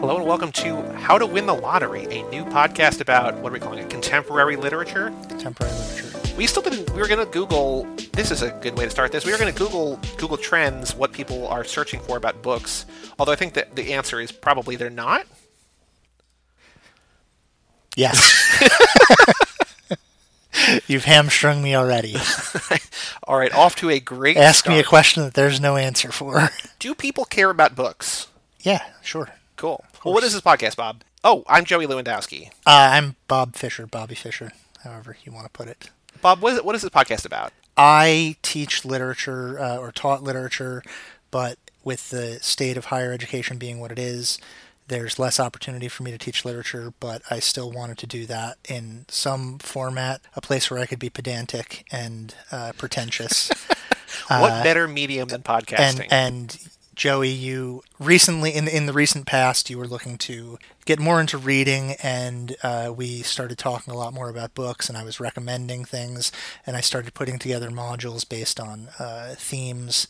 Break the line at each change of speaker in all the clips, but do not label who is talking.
Hello and welcome to How to Win the Lottery, a new podcast about what are we calling it? Contemporary literature.
Contemporary literature.
We still didn't. We were going to Google. This is a good way to start this. We were going to Google Google Trends, what people are searching for about books. Although I think that the answer is probably they're not.
Yes. You've hamstrung me already.
All right, off to a great.
Ask
start.
me a question that there's no answer for.
Do people care about books?
Yeah, sure.
Cool. Well, what is this podcast, Bob? Oh, I'm Joey Lewandowski.
Uh, I'm Bob Fischer, Bobby Fischer, however you want to put it.
Bob, what is, what is this podcast about?
I teach literature uh, or taught literature, but with the state of higher education being what it is, there's less opportunity for me to teach literature, but I still wanted to do that in some format, a place where I could be pedantic and uh, pretentious.
what better medium than podcasting?
and and Joey, you recently in in the recent past, you were looking to get more into reading, and uh, we started talking a lot more about books, and I was recommending things, and I started putting together modules based on uh, themes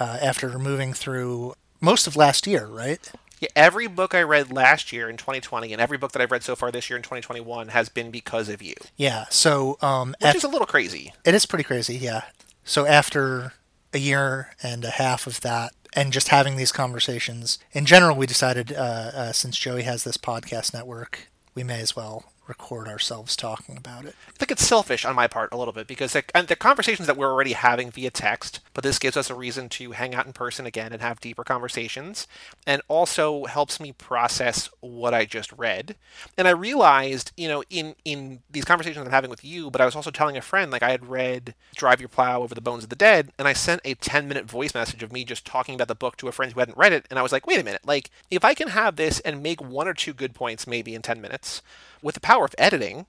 uh, after moving through most of last year, right?
Yeah, every book I read last year in 2020 and every book that I've read so far this year in 2021 has been because of you,
Yeah. So um,
which
af-
is a little crazy.
It is pretty crazy, yeah. So after a year and a half of that, and just having these conversations, in general, we decided uh, uh, since Joey has this podcast network, we may as well record ourselves talking about it.
I think it's selfish on my part a little bit because the, and the conversations that we're already having via text, but this gives us a reason to hang out in person again and have deeper conversations, and also helps me process what I just read. And I realized, you know, in in these conversations I'm having with you, but I was also telling a friend like I had read "Drive Your Plow Over the Bones of the Dead," and I sent a 10 minute voice message of me just talking about the book to a friend who hadn't read it, and I was like, wait a minute, like if I can have this and make one or two good points maybe in 10 minutes with the power of editing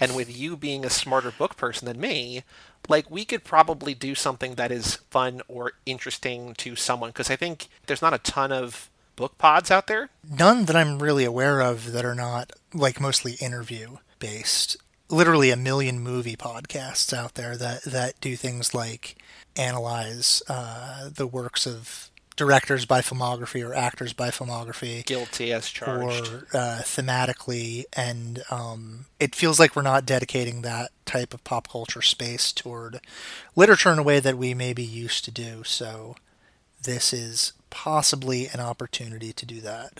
and with you being a smarter book person than me, like we could probably do something that is fun or interesting to someone because I think there's not a ton of book pods out there.
None that I'm really aware of that are not like mostly interview based. Literally a million movie podcasts out there that, that do things like analyze uh, the works of directors by filmography or actors by filmography.
Guilty as charged.
or uh, thematically, and um, it feels like we're not dedicating that type of pop culture space toward literature in a way that we maybe used to do. So, this is possibly an opportunity to do that.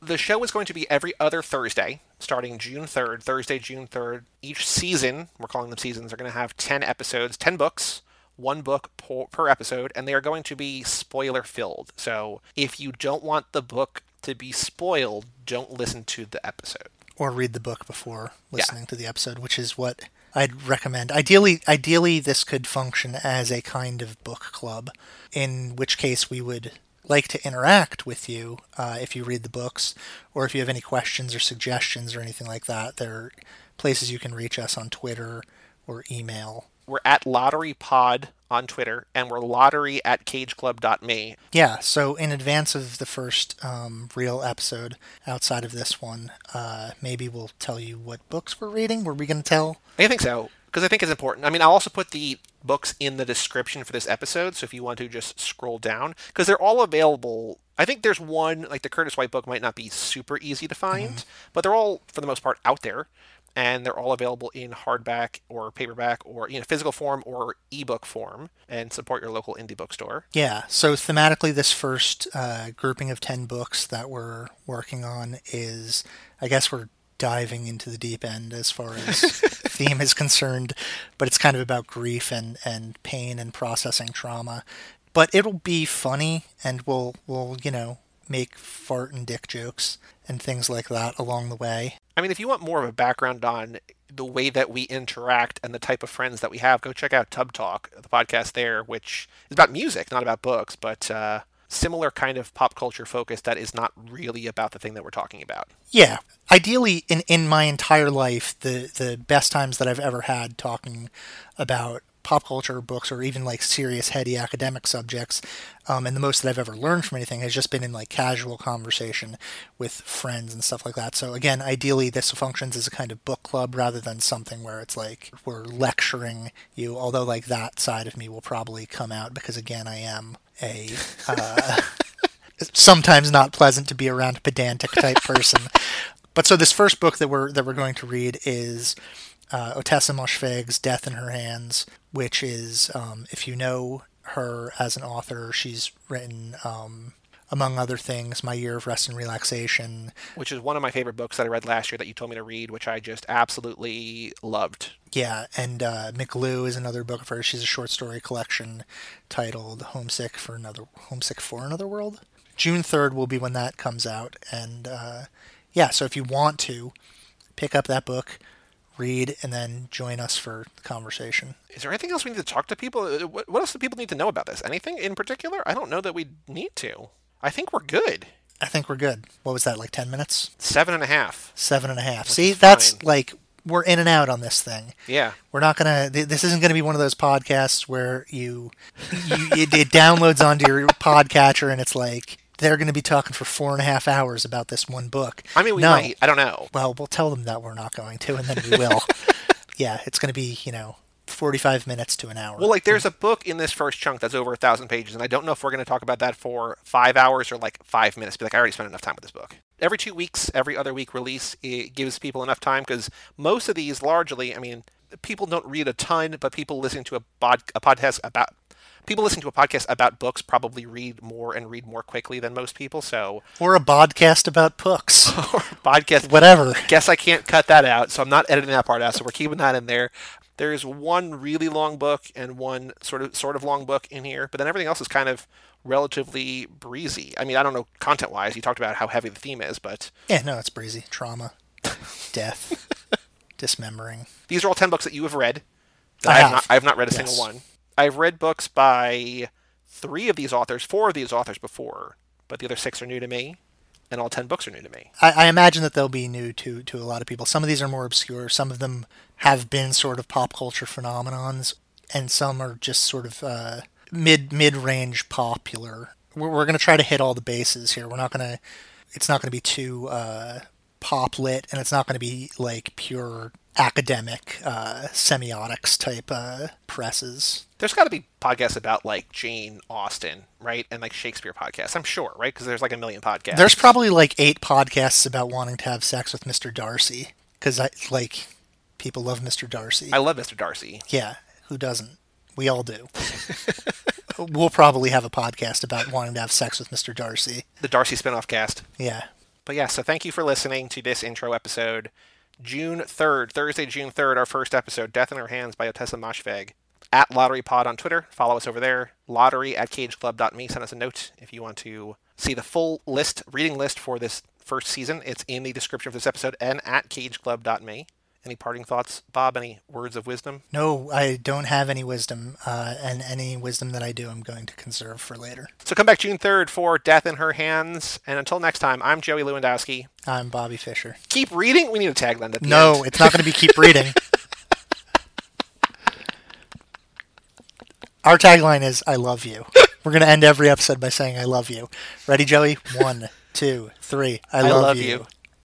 the show is going to be every other Thursday, starting June 3rd, Thursday, June 3rd. Each season, we're calling them seasons, are going to have 10 episodes, 10 books, one book per, per episode, and they are going to be spoiler filled. So if you don't want the book to be spoiled, don't listen to the episode.
Or read the book before listening to the episode, which is what I'd recommend. Ideally, ideally, this could function as a kind of book club, in which case we would like to interact with you uh, if you read the books, or if you have any questions or suggestions or anything like that. There are places you can reach us on Twitter or email.
We're at Lottery Pod on Twitter, and we're lottery at cageclub.me.
Yeah, so in advance of the first um, real episode, outside of this one, uh, maybe we'll tell you what books we're reading. Were we going to tell?
I think so because I think it's important. I mean, I'll also put the books in the description for this episode, so if you want to just scroll down, because they're all available. I think there's one like the Curtis White book might not be super easy to find, but they're all for the most part out there, and they're all available in hardback or paperback or you know physical form or ebook form. And support your local indie bookstore.
Yeah, so thematically, this first uh, grouping of 10 books that we're working on is, I guess we're diving into the deep end as far as theme is concerned, but it's kind of about grief and, and pain and processing trauma. But it'll be funny, and we'll, we'll, you know, make fart and dick jokes and things like that along the way.
I mean, if you want more of a background on the way that we interact and the type of friends that we have, go check out Tub Talk, the podcast there, which is about music, not about books, but uh, similar kind of pop culture focus that is not really about the thing that we're talking about.
Yeah. Ideally, in, in my entire life, the, the best times that I've ever had talking about pop culture books or even like serious, heady academic subjects, um, and the most that I've ever learned from anything has just been in like casual conversation with friends and stuff like that. So again, ideally, this functions as a kind of book club rather than something where it's like we're lecturing you. Although like that side of me will probably come out because again, I am a uh, sometimes not pleasant to be around pedantic type person. but so this first book that we're that we're going to read is uh, Ottessa Moshfegh's Death in Her Hands, which is, um, if you know her as an author, she's written, um, among other things, My Year of Rest and Relaxation.
Which is one of my favorite books that I read last year that you told me to read, which I just absolutely loved.
Yeah, and uh, McGlue is another book of hers. She's a short story collection titled "Homesick for Another Homesick for Another World." June third will be when that comes out, and uh, yeah. So if you want to pick up that book, read, and then join us for the conversation.
Is there anything else we need to talk to people? Uh, what else do people need to know about this? Anything in particular? I don't know that we need to. I think we're good.
I think we're good. What was that, like 10 minutes?
Seven and a half.
Seven and a half. See, that's fine. like, we're in and out on this thing.
Yeah.
We're not going to, this isn't going to be one of those podcasts where you, you it, it downloads onto your podcatcher and it's like, they're going to be talking for four and a half hours about this one book.
I mean, we no. might. I don't know.
Well, we'll tell them that we're not going to, and then we will. yeah, it's going to be, you know, 45 minutes to an hour.
Well, like there's a book in this first chunk that's over a thousand pages, and I don't know if we're going to talk about that for five hours or like five minutes. Be like, I already spent enough time with this book. Every two weeks, every other week release, it gives people enough time because most of these, largely, I mean, people don't read a ton, but people listening to a, bod- a podcast about people listening to a podcast about books probably read more and read more quickly than most people. So
or a podcast about books
or podcast,
whatever.
Guess I can't cut that out, so I'm not editing that part out. So we're keeping that in there. There's one really long book and one sort of sort of long book in here, but then everything else is kind of relatively breezy. I mean, I don't know content wise. You talked about how heavy the theme is, but
yeah, no, it's breezy. Trauma, death, dismembering.
These are all ten books that you have read. I, I, have. Not, I have not read a yes. single one. I've read books by three of these authors, four of these authors before, but the other six are new to me, and all ten books are new to me.
I, I imagine that they'll be new to to a lot of people. Some of these are more obscure. Some of them have been sort of pop culture phenomenons, and some are just sort of uh, mid mid range popular. We're, we're going to try to hit all the bases here. We're not going to. It's not going to be too uh, pop lit, and it's not going to be like pure academic uh, semiotics type uh, presses.
There's got to be podcasts about like Jane Austen, right? And like Shakespeare podcasts, I'm sure, right? Because there's like a million podcasts.
There's probably like eight podcasts about wanting to have sex with Mr. Darcy because I like people love Mr. Darcy.
I love Mr. Darcy.
Yeah, who doesn't? We all do. we'll probably have a podcast about wanting to have sex with Mr. Darcy.
The Darcy spinoff cast.
Yeah.
But yeah, so thank you for listening to this intro episode. June 3rd, Thursday, June 3rd, our first episode, Death in Her Hands by Ottessa Moshfegh. At Lottery Pod on Twitter. Follow us over there. Lottery at cageclub.me. Send us a note if you want to see the full list, reading list for this first season. It's in the description of this episode and at cageclub.me. Any parting thoughts, Bob? Any words of wisdom?
No, I don't have any wisdom, uh, and any wisdom that I do, I'm going to conserve for later.
So come back June 3rd for Death in Her Hands. And until next time, I'm Joey Lewandowski.
I'm Bobby Fischer.
Keep reading? We need a tagline at the
No,
end.
it's not going to be keep reading. Our tagline is I love you. We're going to end every episode by saying I love you. Ready, Joey? One, two, three. I, I love, love, you. you.